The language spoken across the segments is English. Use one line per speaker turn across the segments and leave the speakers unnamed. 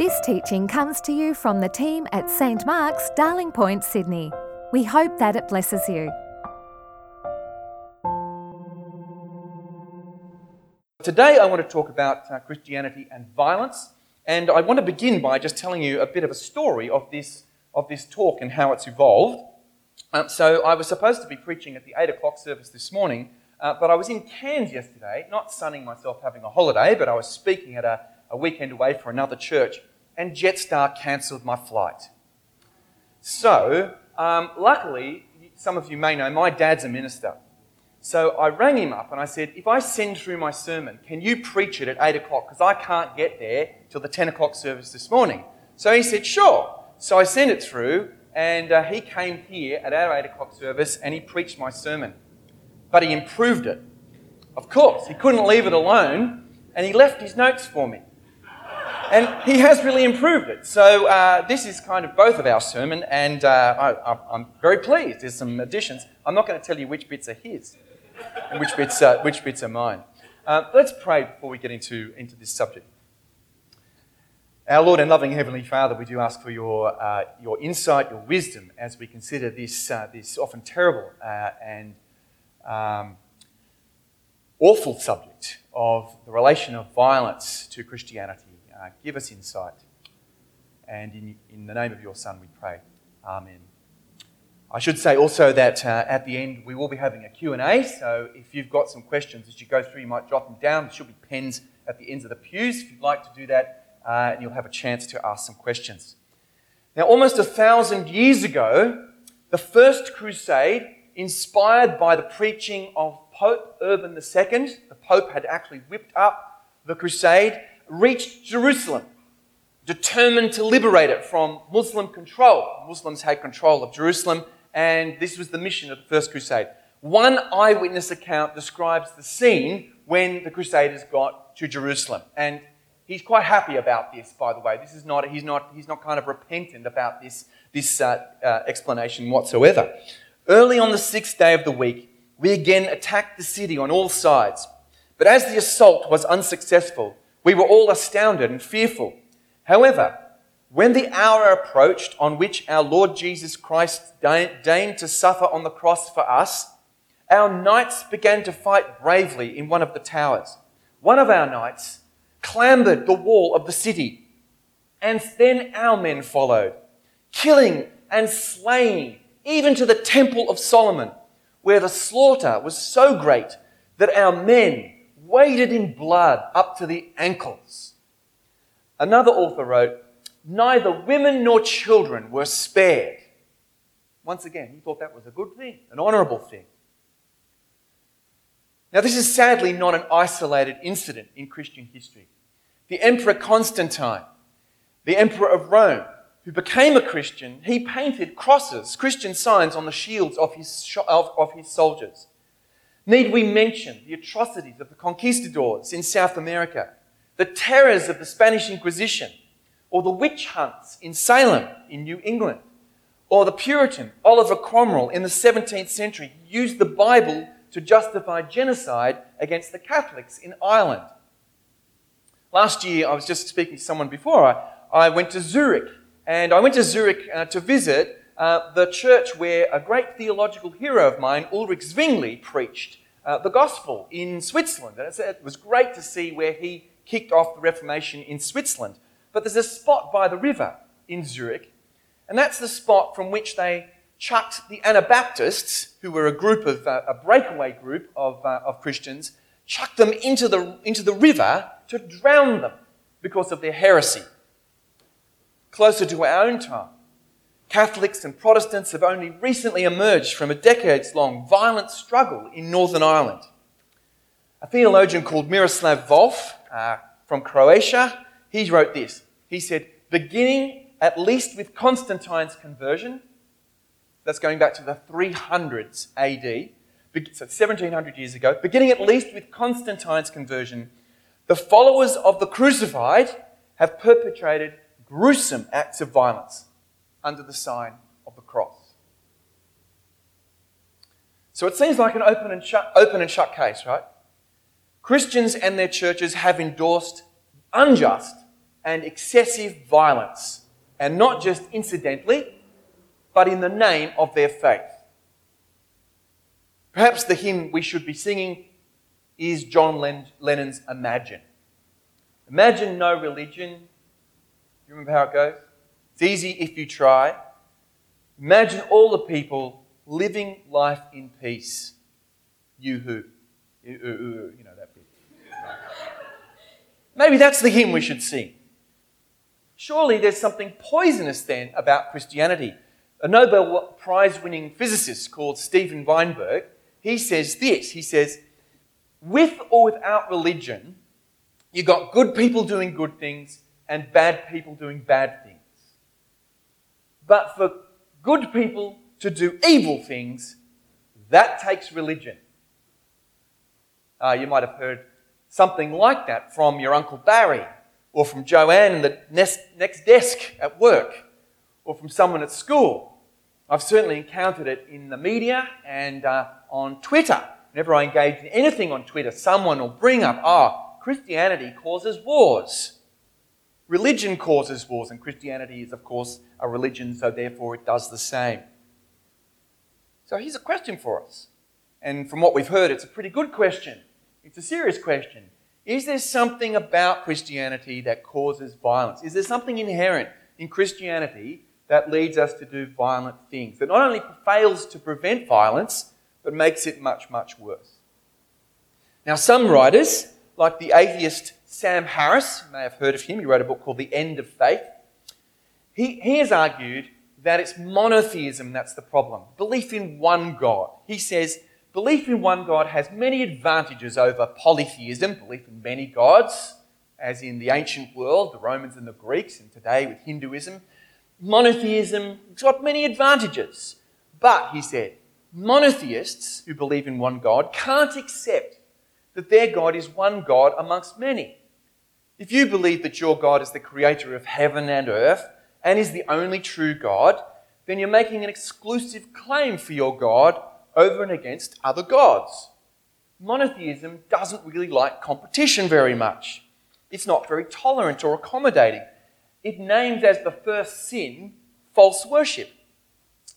This teaching comes to you from the team at St Mark's, Darling Point, Sydney. We hope that it blesses you.
Today, I want to talk about uh, Christianity and violence, and I want to begin by just telling you a bit of a story of this, of this talk and how it's evolved. Um, so, I was supposed to be preaching at the 8 o'clock service this morning, uh, but I was in Cairns yesterday, not sunning myself having a holiday, but I was speaking at a, a weekend away for another church and Jetstar cancelled my flight. So, um, luckily, some of you may know, my dad's a minister. So I rang him up and I said, if I send through my sermon, can you preach it at 8 o'clock? Because I can't get there till the 10 o'clock service this morning. So he said, sure. So I sent it through and uh, he came here at our 8 o'clock service and he preached my sermon. But he improved it. Of course, he couldn't leave it alone and he left his notes for me. And he has really improved it. So uh, this is kind of both of our sermon, and uh, I, am very pleased. There's some additions. I'm not going to tell you which bits are his and which bits, uh, which bits are mine. Uh, let's pray before we get into, into this subject. Our Lord and loving Heavenly Father, we do ask for your, uh, your insight, your wisdom as we consider this, this often terrible and um, awful subject of the relation of violence to Christianity uh, give us insight. And in, in the name of your Son, we pray. Amen. I should say also that uh, at the end we will be having a Q&A, so if you've got some questions as you go through, you might jot them down. There should be pens at the ends of the pews if you'd like to do that, uh, and you'll have a chance to ask some questions. Now, almost a thousand years ago, the first crusade, inspired by the preaching of Pope Urban II, the Pope had actually whipped up the crusade reached Jerusalem, determined to liberate it from Muslim control. Muslims had control of Jerusalem, and this was the mission of the First Crusade. One eyewitness account describes the scene when the Crusaders got to Jerusalem. And he's quite happy about this, by the way. This is not, he's, not, he's not kind of repentant about this, this uh, uh, explanation whatsoever. Early on the sixth day of the week, we again attacked the city on all sides. But as the assault was unsuccessful, we were all astounded and fearful. However, when the hour approached on which our Lord Jesus Christ deigned to suffer on the cross for us, our knights began to fight bravely in one of the towers. One of our knights clambered the wall of the city, and then our men followed, killing and slaying, even to the temple of Solomon, where the slaughter was so great that our men waded in blood up to the ankles. Another author wrote, Neither women nor children were spared. Once again, he thought that was a good thing, an honourable thing. Now, this is sadly not an isolated incident in Christian history. The Emperor Constantine, the Emperor of Rome, who became a Christian, he painted crosses, Christian signs on the shields of his, of, of his soldiers. Need we mention the atrocities of the conquistadors in South America, the terrors of the Spanish Inquisition, or the witch hunts in Salem in New England, or the Puritan Oliver Cromwell in the 17th century used the Bible to justify genocide against the Catholics in Ireland. Last year, I was just speaking to someone before, I, I went to Zurich, and I went to Zurich uh, to visit uh, the church where a great theological hero of mine, Ulrich Zwingli, preached uh, the gospel in Switzerland. And it was great to see where he kicked off the Reformation in Switzerland. But there's a spot by the river in Zurich, and that's the spot from which they chucked the Anabaptists, who were a group of, uh, a breakaway group of, uh, of Christians, chucked them into the, into the river to drown them because of their heresy. Closer to our own time, Catholics and Protestants have only recently emerged from a decades long violent struggle in Northern Ireland. A theologian called Miroslav Volf uh, from Croatia, he wrote this. He said, beginning at least with Constantine's conversion, that's going back to the 300s AD, so 1700 years ago, beginning at least with Constantine's conversion, the followers of the crucified have perpetrated gruesome acts of violence under the sign of the cross. So it seems like an open and shut, open and shut case, right? Christians and their churches have endorsed unjust and excessive violence, and not just incidentally, but in the name of their faith. Perhaps the hymn we should be singing is John Lennon's Imagine. Imagine no religion. Do you remember how it goes? It's easy if you try. Imagine all the people living life in peace. You who? You, know that bit. Maybe that's the hymn we should sing. Surely there's something poisonous then about Christianity. A Nobel Prize winning physicist called Steven Weinberg, he says this. He says, with or without religion, you got good people doing good things and bad people doing bad things. But for good people to do evil things, that takes religion. Uh, you might have heard something like that from your Uncle Barry, or from Joanne in the next, desk at work, or from someone at school. I've certainly encountered it in the media and uh, on Twitter. Whenever I engage in anything on Twitter, someone will bring up, ah, oh, Christianity causes wars. Religion causes wars, and Christianity is, of course, a religion, so therefore it does the same. So here's a question for us. And from what we've heard, it's a pretty good question. It's a serious question. Is there something about Christianity that causes violence? Is there something inherent in Christianity that leads us to do violent things, that not only fails to prevent violence, but makes it much, much worse? Now, some writers, like the atheist Sam Harris, you may have heard of him, he wrote a book called The End of Faith. He, he has argued that it's monotheism that's the problem, belief in one God. He says belief in one God has many advantages over polytheism, belief in many gods, as in the ancient world, the Romans and the Greeks, and today with Hinduism. Monotheism has got many advantages. But, he said, monotheists who believe in one God can't accept that their God is one God amongst many. If you believe that your God is the creator of heaven and earth and is the only true God, then you're making an exclusive claim for your God over and against other gods. Monotheism doesn't really like competition very much. It's not very tolerant or accommodating. It names as the first sin false worship.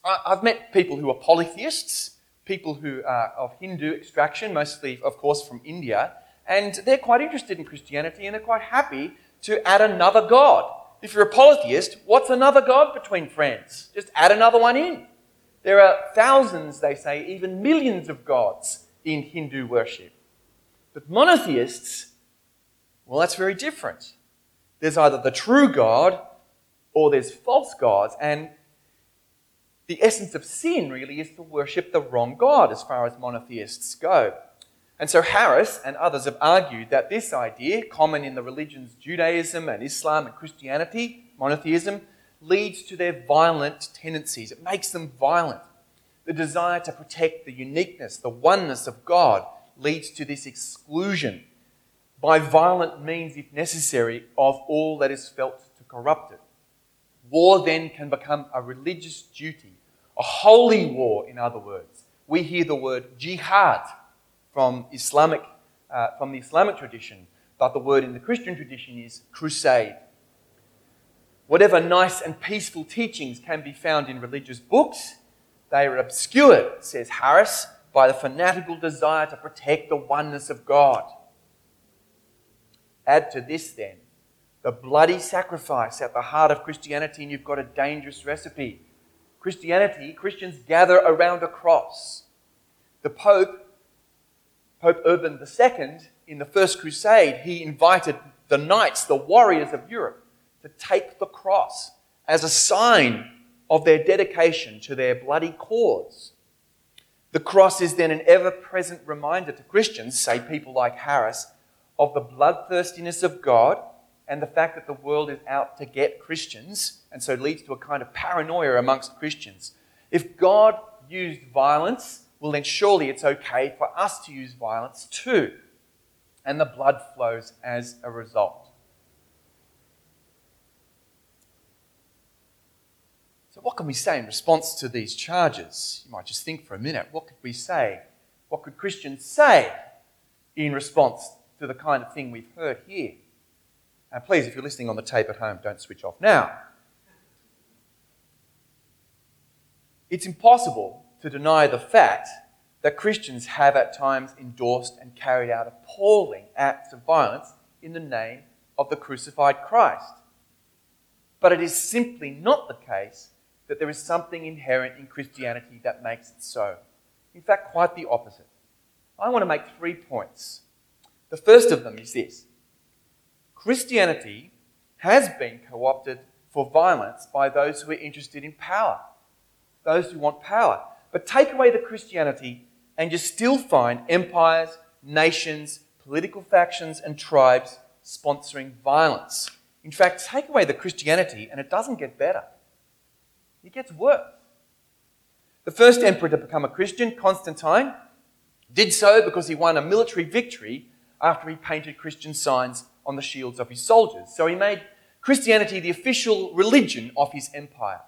I've met people who are polytheists, people who are of Hindu extraction, mostly, of course, from India, and they're quite interested in Christianity and they're quite happy to add another God. If you're a polytheist, what's another God between friends? Just add another one in. There are thousands, they say, even millions of gods in Hindu worship. But monotheists, well, that's very different. There's either the true God or there's false gods. And the essence of sin really is to worship the wrong God as far as monotheists go. And so Harris and others have argued that this idea, common in the religions Judaism and Islam and Christianity, monotheism, leads to their violent tendencies. It makes them violent. The desire to protect the uniqueness, the oneness of God, leads to this exclusion by violent means, if necessary, of all that is felt to corrupt it. War then can become a religious duty, a holy war, in other words. We hear the word jihad from Islamic, uh, from the Islamic tradition, but the word in the Christian tradition is crusade. Whatever nice and peaceful teachings can be found in religious books, they are obscured, says Harris, by the fanatical desire to protect the oneness of God. Add to this, then, the bloody sacrifice at the heart of Christianity, and you've got a dangerous recipe. Christianity, Christians gather around a cross. The Pope Pope Urban II, in the First Crusade, he invited the knights, the warriors of Europe, to take the cross as a sign of their dedication to their bloody cause. The cross is then an ever present reminder to Christians, say people like Harris, of the bloodthirstiness of God and the fact that the world is out to get Christians, and so leads to a kind of paranoia amongst Christians. If God used violence well, then surely it's okay for us to use violence too. And the blood flows as a result. So, what can we say in response to these charges? You might just think for a minute what could we say? What could Christians say in response to the kind of thing we've heard here? And please, if you're listening on the tape at home, don't switch off now. It's impossible to deny the fact that Christians have at times endorsed and carried out appalling acts of violence in the name of the crucified Christ. But it is simply not the case that there is something inherent in Christianity that makes it so. In fact, quite the opposite. I want to make three points. The first of them is this Christianity has been co opted for violence by those who are interested in power, those who want power. But take away the Christianity, and you still find empires, nations, political factions, and tribes sponsoring violence. In fact, take away the Christianity, and it doesn't get better, it gets worse. The first emperor to become a Christian, Constantine, did so because he won a military victory after he painted Christian signs on the shields of his soldiers. So he made Christianity the official religion of his empire.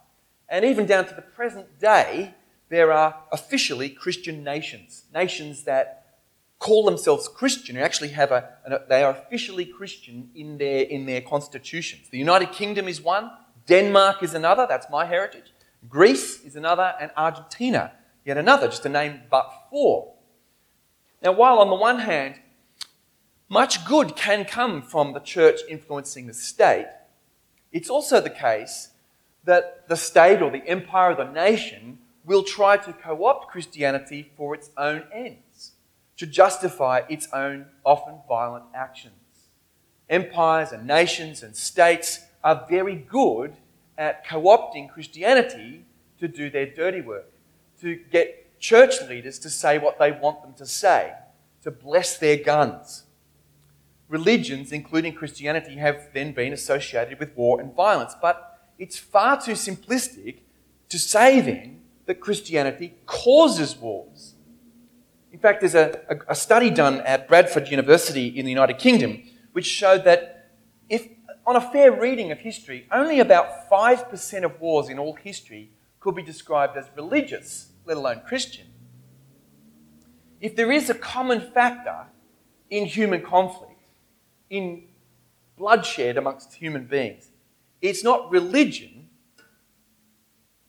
And even down to the present day, there are officially Christian nations, nations that call themselves Christian, who actually have a, they are officially Christian in their, in their constitutions. The United Kingdom is one, Denmark is another, that's my heritage. Greece is another, and Argentina yet another, just to name but four. Now, while on the one hand, much good can come from the church influencing the state, it's also the case that the state or the empire or the nation will try to co opt Christianity for its own ends, to justify its own often violent actions. Empires and nations and states are very good at co opting Christianity to do their dirty work, to get church leaders to say what they want them to say, to bless their guns. Religions, including Christianity, have then been associated with war and violence, but it's far too simplistic to say then that Christianity causes wars. In fact, there's a, a, a study done at Bradford University in the United Kingdom which showed that if on a fair reading of history, only about 5% of wars in all history could be described as religious, let alone Christian. If there is a common factor in human conflict, in bloodshed amongst human beings, it's not religion,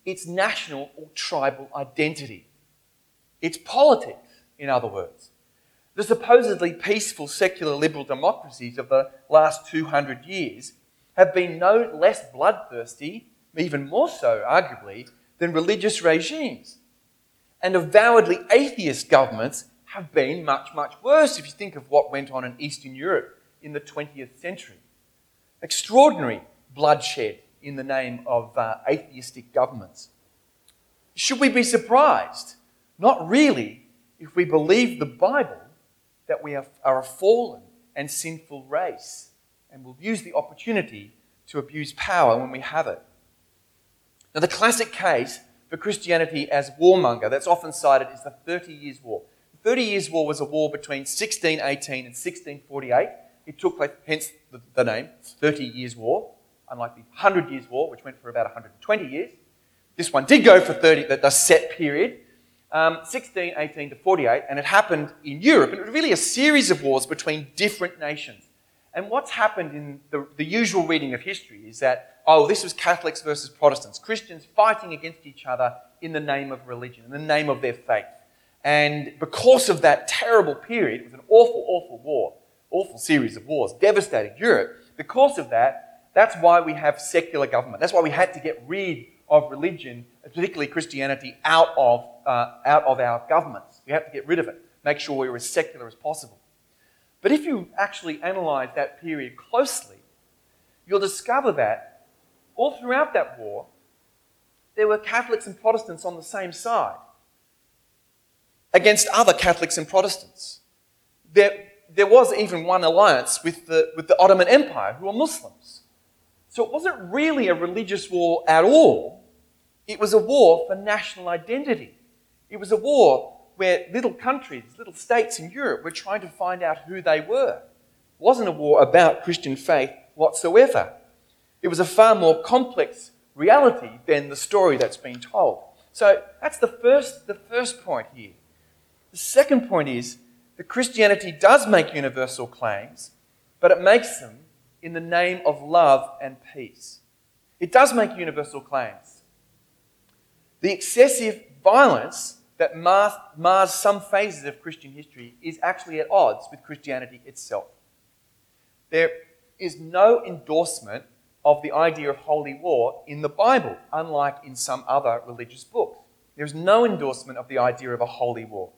it's national or tribal identity. It's politics, in other words. The supposedly peaceful secular liberal democracies of the last 200 years have been no less bloodthirsty, even more so, arguably, than religious regimes. And avowedly atheist governments have been much, much worse if you think of what went on in Eastern Europe in the 20th century. Extraordinary bloodshed in the name of uh, atheistic governments. Should we be surprised? Not really, if we believe the Bible that we are, are a fallen and sinful race and will use the opportunity to abuse power when we have it. Now, the classic case for Christianity as warmonger that's often cited is the Thirty Years' War. The Thirty Years' War was a war between 1618 and 1648. It took place, hence the, the name, Thirty Years' War, unlike the Hundred Years' War, which went for about 120 years. This one did go for 30, the, the set period, um, 16, 18 to 48, and it happened in Europe. And it was really a series of wars between different nations. And what's happened in the, the usual reading of history is that, oh, this was Catholics versus Protestants, Christians fighting against each other in the name of religion, in the name of their faith. And because of that terrible period, it was an awful, awful war, awful series of wars, devastated Europe. Because of that, that's why we have secular government. That's why we had to get rid of religion, particularly Christianity, out of, uh, out of our governments. We have to get rid of it, make sure we are as secular as possible. But if you actually analyze that period closely, you'll discover that all throughout that war, there were Catholics and Protestants on the same side against other Catholics and Protestants. There, there was even one alliance with the, with the Ottoman Empire, who were Muslims. So it wasn't really a religious war at all. It was a war for national identity. It was a war where little countries, little states in Europe were trying to find out who they were. It wasn't a war about Christian faith whatsoever. It was a far more complex reality than the story that's been told. So that's the first, the first point here. The second point is that Christianity does make universal claims, but it makes them in the name of love and peace. It does make universal claims. The excessive violence that mars, mars some phases of Christian history is actually at odds with Christianity itself. There is no endorsement of the idea of holy war in the Bible, unlike in some other religious books. There is no endorsement of the idea of a holy war.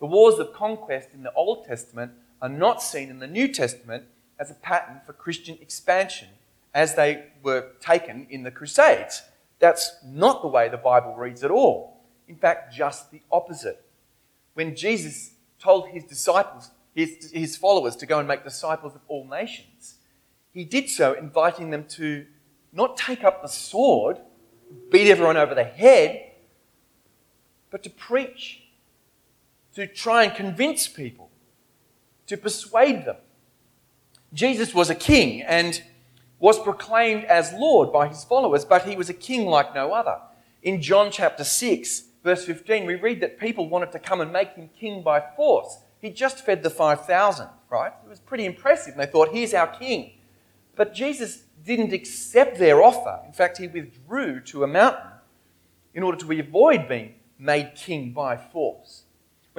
The wars of conquest in the Old Testament are not seen in the New Testament as a pattern for Christian expansion as they were taken in the Crusades. That's not the way the Bible reads at all. In fact, just the opposite. When Jesus told his disciples, his, his followers, to go and make disciples of all nations, he did so inviting them to not take up the sword, beat everyone over the head, but to preach, to try and convince people, to persuade them. Jesus was a king and was proclaimed as Lord by his followers, but he was a king like no other. In John chapter 6, verse 15, we read that people wanted to come and make him king by force. He just fed the 5,000, right? It was pretty impressive. And they thought, here's our king. But Jesus didn't accept their offer. In fact, he withdrew to a mountain in order to avoid being made king by force.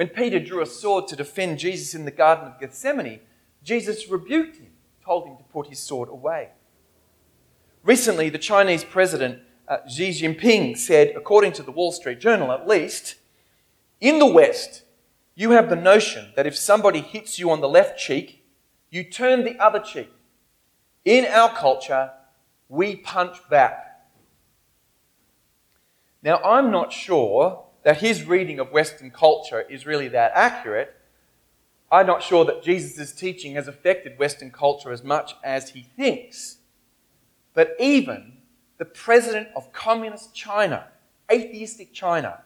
When Peter drew a sword to defend Jesus in the Garden of Gethsemane, Jesus rebuked him, told him to put his sword away. Recently, the Chinese president uh, Xi Jinping said, according to the Wall Street Journal at least, in the West, you have the notion that if somebody hits you on the left cheek, you turn the other cheek. In our culture, we punch back. Now, I'm not sure that his reading of Western culture is really that accurate. I'm not sure that Jesus' teaching has affected Western culture as much as he thinks. But even the president of communist China, atheistic China,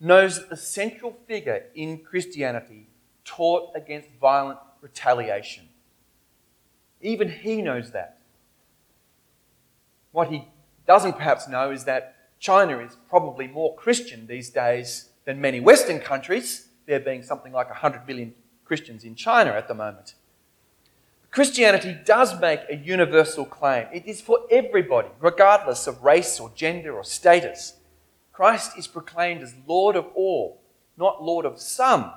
knows that the central figure in Christianity taught against violent retaliation. Even he knows that. What he doesn't perhaps know is that China is probably more Christian these days than many Western countries, there being something like 100 million Christians in China at the moment. Christianity does make a universal claim. It is for everybody, regardless of race or gender or status. Christ is proclaimed as Lord of all, not Lord of some.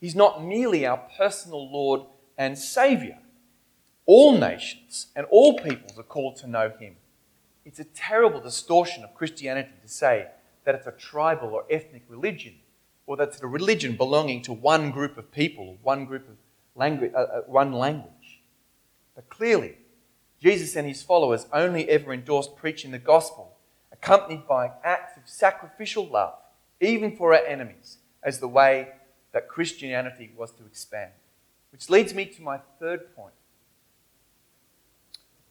He's not merely our personal Lord and Saviour. All nations and all peoples are called to know Him. It's a terrible distortion of Christianity to say that it's a tribal or ethnic religion, or that it's a religion belonging to one group of people, one group of language, uh, uh, one language. But clearly, Jesus and his followers only ever endorsed preaching the gospel, accompanied by acts of sacrificial love, even for our enemies, as the way that Christianity was to expand. Which leads me to my third point.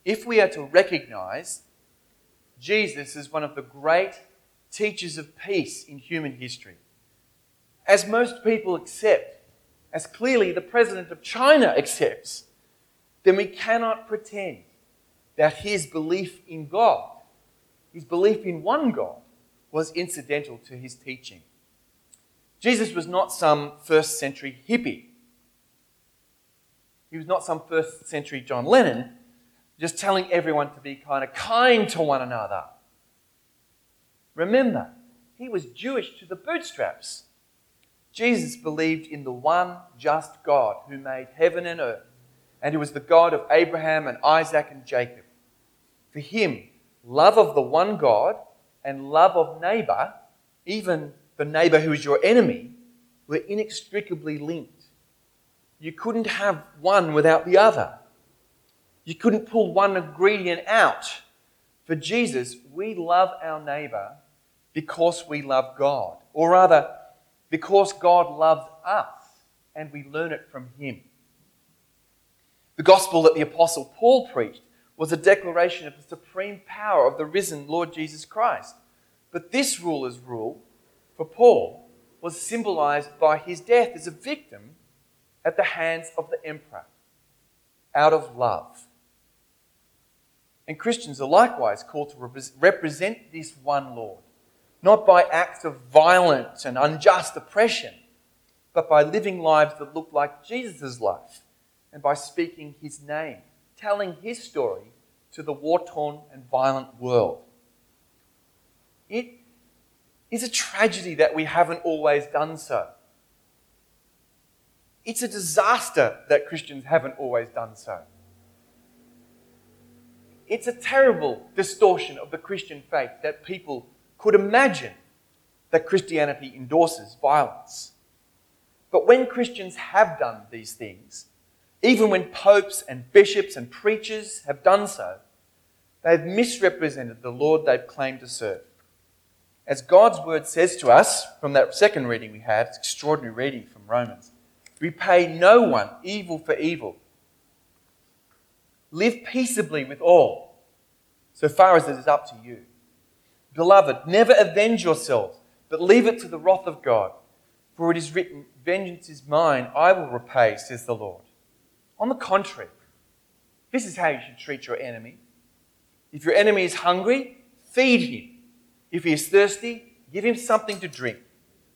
If we are to recognize Jesus as one of the great teachers of peace in human history, as most people accept, as clearly the president of China accepts, then we cannot pretend that his belief in God, his belief in one God, was incidental to his teaching. Jesus was not some first century hippie. He was not some first century John Lennon just telling everyone to be kind of kind to one another. Remember, he was Jewish to the bootstraps. Jesus believed in the one just God who made heaven and earth and who was the God of Abraham and Isaac and Jacob. For him, love of the one God and love of neighbor, even the neighbor who is your enemy, were inextricably linked. You couldn't have one without the other. You couldn't pull one ingredient out. For Jesus, we love our neighbor because we love God, or rather, because God loves us and we learn it from him. The gospel that the Apostle Paul preached was a declaration of the supreme power of the risen Lord Jesus Christ. But this ruler's rule for Paul was symbolized by his death as a victim at the hands of the emperor out of love. And Christians are likewise called to represent this one Lord, not by acts of violence and unjust oppression, but by living lives that look like Jesus' life and by speaking his name, telling his story to the war torn and violent world. It is a tragedy that we haven't always done so. It's a disaster that Christians haven't always done so. It's a terrible distortion of the Christian faith that people could imagine that Christianity endorses violence. But when Christians have done these things, even when popes and bishops and preachers have done so, they've misrepresented the Lord they've claimed to serve. As God's word says to us from that second reading we had, it's extraordinary reading from Romans, repay no one evil for evil. Live peaceably with all, so far as it is up to you. Beloved, never avenge yourselves, but leave it to the wrath of God. For it is written, Vengeance is mine, I will repay, says the Lord. On the contrary, this is how you should treat your enemy. If your enemy is hungry, feed him. If he is thirsty, give him something to drink.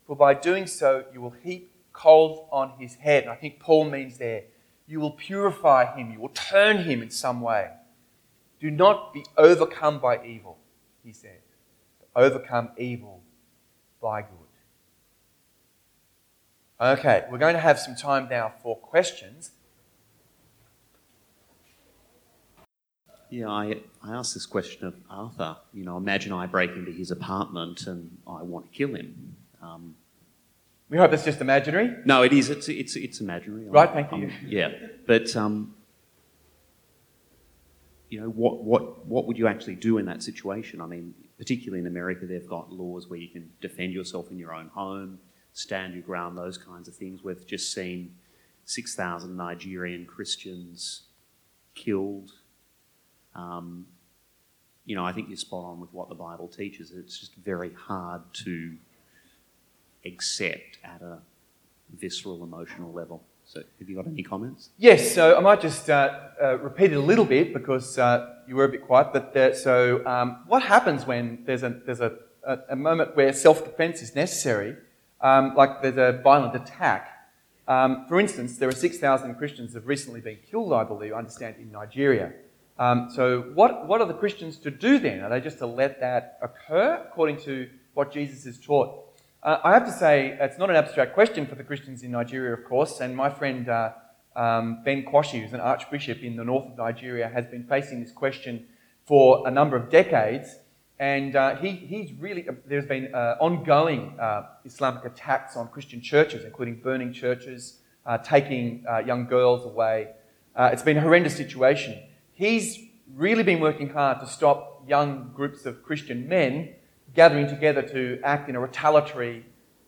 For by doing so, you will heap coals on his head. And I think Paul means there, you will purify him, you will turn him in some way. Do not be overcome by evil, he said. Overcome evil by good. Okay, we're going to have some time now for questions.
Yeah, I, I asked this question of Arthur. You know, imagine I break into his apartment and I want to kill him. Um,
we hope it's just imaginary.
No, it is. It's it's it's imaginary.
Right. Thank you.
yeah, but um, you know, what what what would you actually do in that situation? I mean, particularly in America, they've got laws where you can defend yourself in your own home, stand your ground, those kinds of things. We've just seen six thousand Nigerian Christians killed um, you know, I think you're spot on with what the Bible teaches. It's just very hard to accept at a visceral, emotional level. So, have you got any comments?
Yes. So, I might just uh, uh, repeat it a little bit because uh, you were a bit quiet. But uh, so, um, what happens when there's a there's a, a, a moment where self-defense is necessary, um, like there's a violent attack? Um, for instance, there are 6,000 Christians that have recently been killed, I believe, I understand, in Nigeria. Um, so, what, what are the Christians to do then? Are they just to let that occur according to what Jesus has taught? Uh, I have to say, it's not an abstract question for the Christians in Nigeria, of course, and my friend uh, um, Ben Kwashi, who's an archbishop in the north of Nigeria, has been facing this question for a number of decades. And uh, he, he's really, there's been uh, ongoing uh, Islamic attacks on Christian churches, including burning churches, uh, taking young girls away. it's been a horrendous situation he's really been working hard to stop young groups of Christian men gathering together to act in a retaliatory,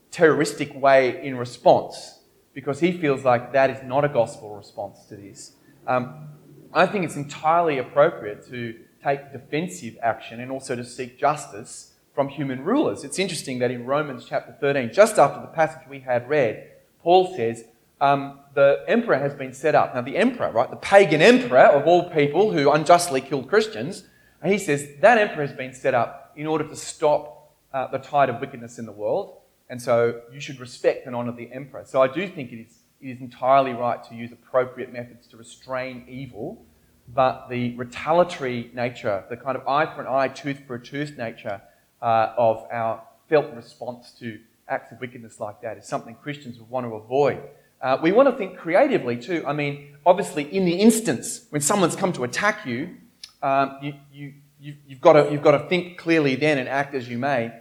terroristic way in response, because he feels like that is not a gospel response to this. Um, I think it's entirely appropriate to take defensive action and also to seek justice from human rulers. It's interesting that in Romans chapter 13, just after the passage we had read, Paul says, um, the emperor has been set up. Now, the emperor, right, the pagan emperor of all people who unjustly killed Christians, he says that emperor has been set up in order to stop uh, the tide of wickedness in the world. And so you should respect and honour the emperor. So I do think it is, it is entirely right to use appropriate methods to restrain evil, but the retaliatory nature, the kind of eye for an eye, tooth for a tooth nature uh, of our felt response to acts of wickedness like that is something Christians would want to avoid. Uh, we want to think creatively too. I mean, obviously, in the instance when someone's come to attack you, um, you, you, you, you've, got to, you've got to think clearly then and act as you may.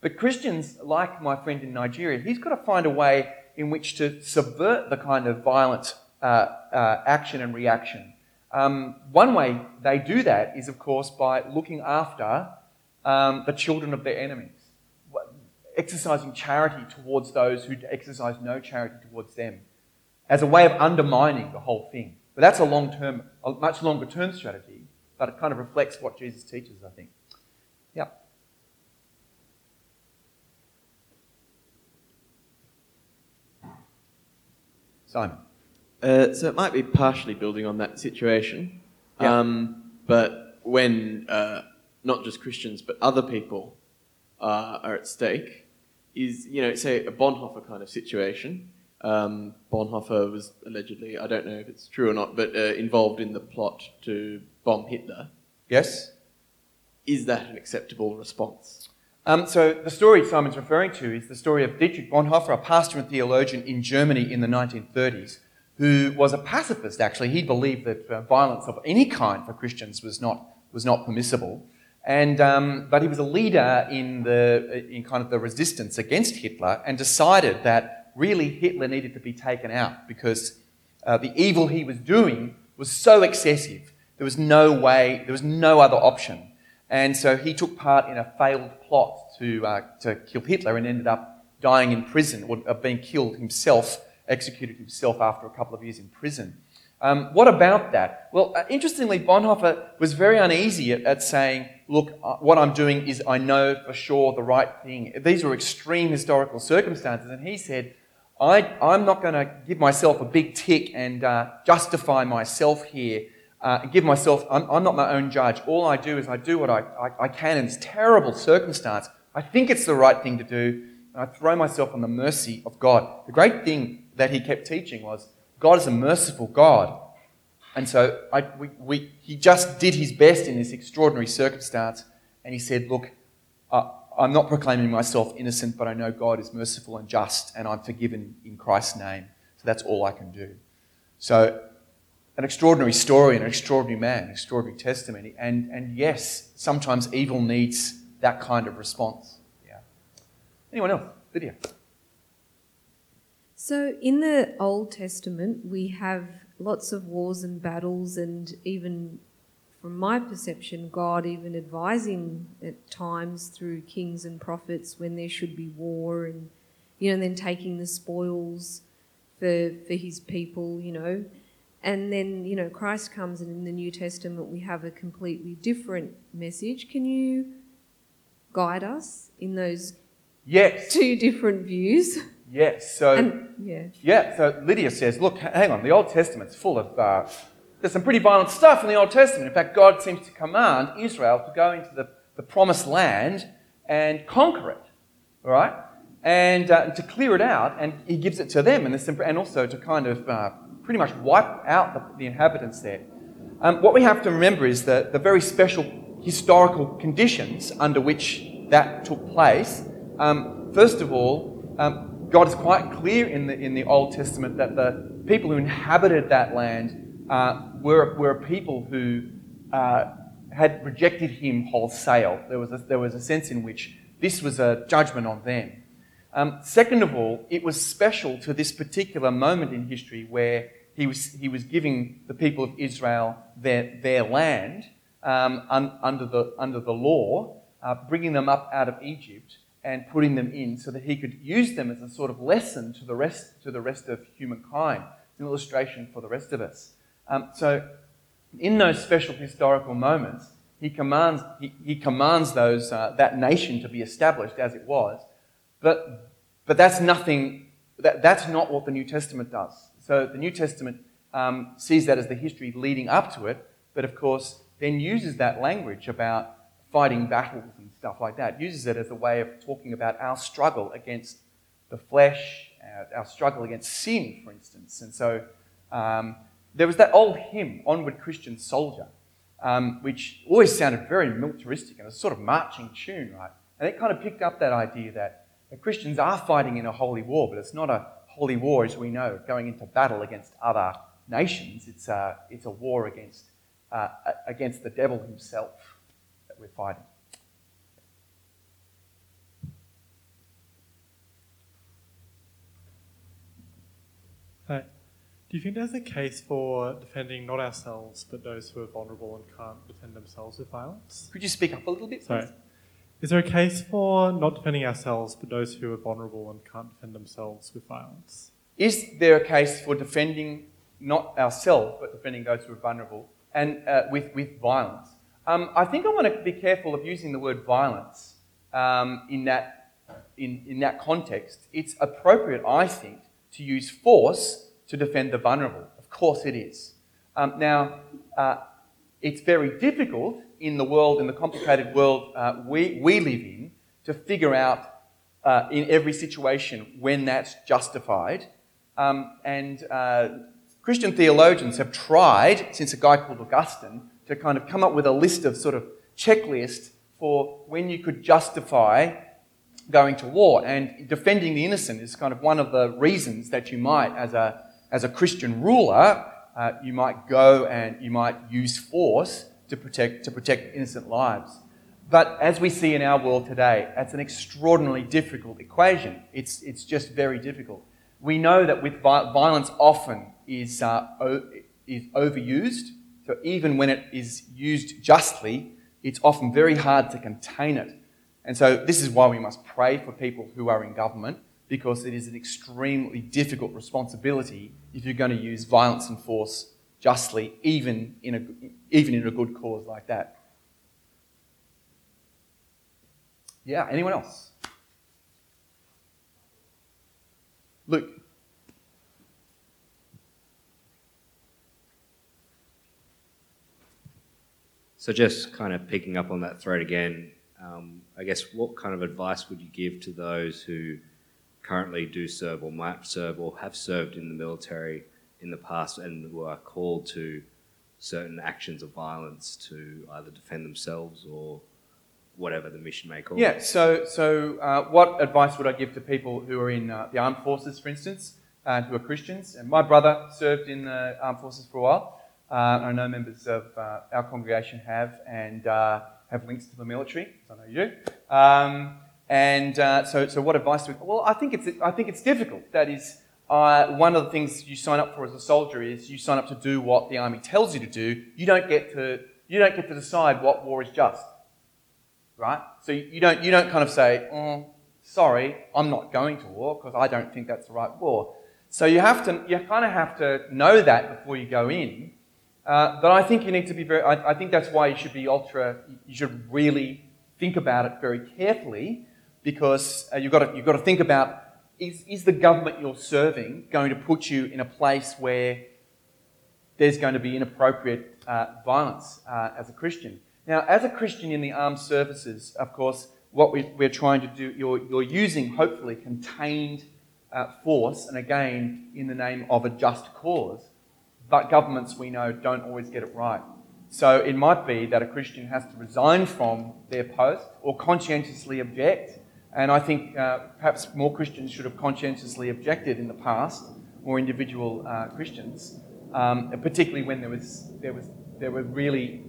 But Christians, like my friend in Nigeria, he's got to find a way in which to subvert the kind of violent uh, uh, action and reaction. Um, one way they do that is, of course, by looking after um, the children of their enemies exercising charity towards those who exercise no charity towards them as a way of undermining the whole thing. But that's a long term, a much longer term strategy, but it kind of reflects what Jesus teaches, I think. Yeah. Simon.
Uh, so it might be partially building on that situation, yeah. um, but when uh, not just Christians but other people uh, are at stake, is, you know, say a Bonhoeffer kind of situation. um, Bonhoeffer was allegedly, I don't know if it's true or not, but uh, involved in the plot to bomb Hitler.
Yes?
Is that an acceptable response?
Um, so the story Simon's referring to is the story of Dietrich Bonhoeffer, a pastor and theologian in Germany in the 1930s, who was a pacifist. Actually, he believed that uh, violence of any kind for Christians was not was not permissible, and um, but he was a leader in the in kind of the resistance against Hitler, and decided that really Hitler needed to be taken out because uh, the evil he was doing was so excessive. There was no way, there was no other option. And so he took part in a failed plot to, uh, to kill Hitler and ended up dying in prison or uh, being killed himself, executed himself after a couple of years in prison. Um, what about that? Well, uh, interestingly, Bonhoeffer was very uneasy at, at saying, look, uh, what I'm doing is I know for sure the right thing. These were extreme historical circumstances. And he said, I, I'm not going to give myself a big tick and uh, justify myself here uh, give myself, I'm, I'm, not my own judge. All I do is I do what I, I, I, can in this terrible circumstance. I think it's the right thing to do, and I throw myself on the mercy of God. The great thing that he kept teaching was God is a merciful God. And so I, we, we, he just did his best in this extraordinary circumstance, and he said, Look, uh, I'm not proclaiming myself innocent, but I know God is merciful and just, and I'm forgiven in Christ's name. So that's all I can do. So an extraordinary story and an extraordinary man, extraordinary testimony. And, and yes, sometimes evil needs that kind of response. Yeah. Anyone else? Lydia.
So in the Old Testament, we have lots of wars and battles, and even from my perception, God even advising at times through kings and prophets when there should be war, and you know, and then taking the spoils for for His people, you know. And then, you know, Christ comes and in the New Testament we have a completely different message. Can you guide us in those
yes.
two different views?
Yes. So
and, yeah.
Yeah. So Lydia says, look, hang on. The Old Testament's full of uh, there's some pretty violent stuff in the Old Testament. In fact, God seems to command Israel to go into the, the promised land and conquer it. All right, and uh, to clear it out, and He gives it to them, and, and also to kind of uh, pretty much wipe out the, the inhabitants there. Um, what we have to remember is that the very special historical conditions under which that took place. Um, first of all, um, God is quite clear in the, in the Old Testament that the people who inhabited that land uh, were, were people who uh, had rejected him wholesale. There was, a, there was a sense in which this was a judgment on them. Um, second of all, it was special to this particular moment in history where he was, he was giving the people of Israel their, their land um, un, under, the, under the law, uh, bringing them up out of Egypt and putting them in so that he could use them as a sort of lesson to the rest, to the rest of humankind. It's an illustration for the rest of us. Um, so, in those special historical moments, he commands, he, he commands those, uh, that nation to be established as it was but, but that's nothing, that, that's not what the New Testament does. So the New Testament um, sees that as the history leading up to it, but of course then uses that language about fighting battles and stuff like that, uses it as a way of talking about our struggle against the flesh, our, our struggle against sin, for instance. And so um, there was that old hymn, Onward Christian Soldier, um, which always sounded very militaristic and a sort of marching tune, right? And it kind of picked up that idea that Christians are fighting in a holy war, but it's not a holy war as we know, going into battle against other nations. It's a, it's a war against, uh, against the devil himself that we're fighting.
Hi. Do you think there's a case for defending not ourselves, but those who are vulnerable and can't defend themselves with violence?
Could you speak up a little bit?
Sorry. Please? Is there a case for not defending ourselves, but those who are vulnerable and can't defend themselves with violence?
Is there a case for defending not ourselves, but defending those who are vulnerable and uh, with, with violence? Um, I think I want to be careful of using the word violence um, in, that, in, in that context. It's appropriate, I think, to use force to defend the vulnerable. Of course it is. Um, now, uh, it's very difficult in the world, in the complicated world uh, we, we live in, to figure out uh, in every situation when that's justified. Um, and uh, Christian theologians have tried, since a guy called Augustine, to kind of come up with a list of sort of checklist for when you could justify going to war. And defending the innocent is kind of one of the reasons that you might, as a, as a Christian ruler, uh, you might go and you might use force to protect, to protect innocent lives. But as we see in our world today, that's an extraordinarily difficult equation. It's, it's just very difficult. We know that with violence often is, uh, o- is overused. So even when it is used justly, it's often very hard to contain it. And so this is why we must pray for people who are in government, because it is an extremely difficult responsibility if you're going to use violence and force justly, even in a, even in a good cause like that. Yeah, anyone else? Luke.
So, just kind of picking up on that thread again, um, I guess what kind of advice would you give to those who currently do serve or might serve or have served in the military in the past and who are called to certain actions of violence to either defend themselves or whatever the mission may call
Yeah, so, so uh, what advice would I give to people who are in uh, the armed forces, for instance, uh, who are Christians? And my brother served in the armed forces for a while. Uh, I know members of uh, our congregation have and uh, have links to the military, I know you do. Um, and so, so what advice we? Well, I think it's, I think it's difficult. That is, one of the things you sign up for as a soldier is you sign up to do what the army tells you to do. You don't get to, you don't get to decide what war is just right? So you don't, you don't kind of say, oh, sorry, I'm not going to war because I don't think that's the right war. So you have to, you kind of have to know that before you go in. Uh, but I think you need to be very, I, I, think that's why you should be ultra, you should really think about it very carefully because uh, you've, got to, you've got to think about is, is the government you're serving going to put you in a place where there's going to be inappropriate uh, violence uh, as a Christian? Now, as a Christian in the armed services, of course, what we, are trying to do, you're, you're using hopefully contained uh, force, and again, in the name of a just cause. But governments, we know, don't always get it right. So it might be that a Christian has to resign from their post or conscientiously object. And I think uh, perhaps more Christians should have conscientiously objected in the past, more individual uh, Christians, um, particularly when there was, there was there were really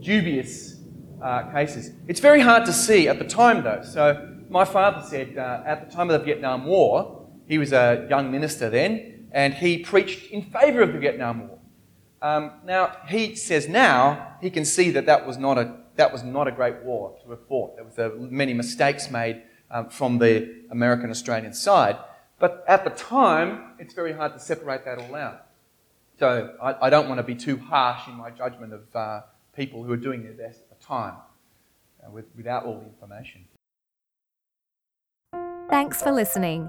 dubious uh, cases. It's very hard to see at the time, though. So, my father said uh, at the time of the Vietnam War, he was a young minister then, and he preached in favour of the Vietnam War. Um, now, he says now he can see that that was not a, that was not a great war to have fought. There was uh, many mistakes made um, from the American Australian side. But at the time, it's very hard to separate that all out. So I, I don't want to be too harsh in my judgment of uh, people who are doing their best at the time uh, with, without all the information.
Thanks for listening.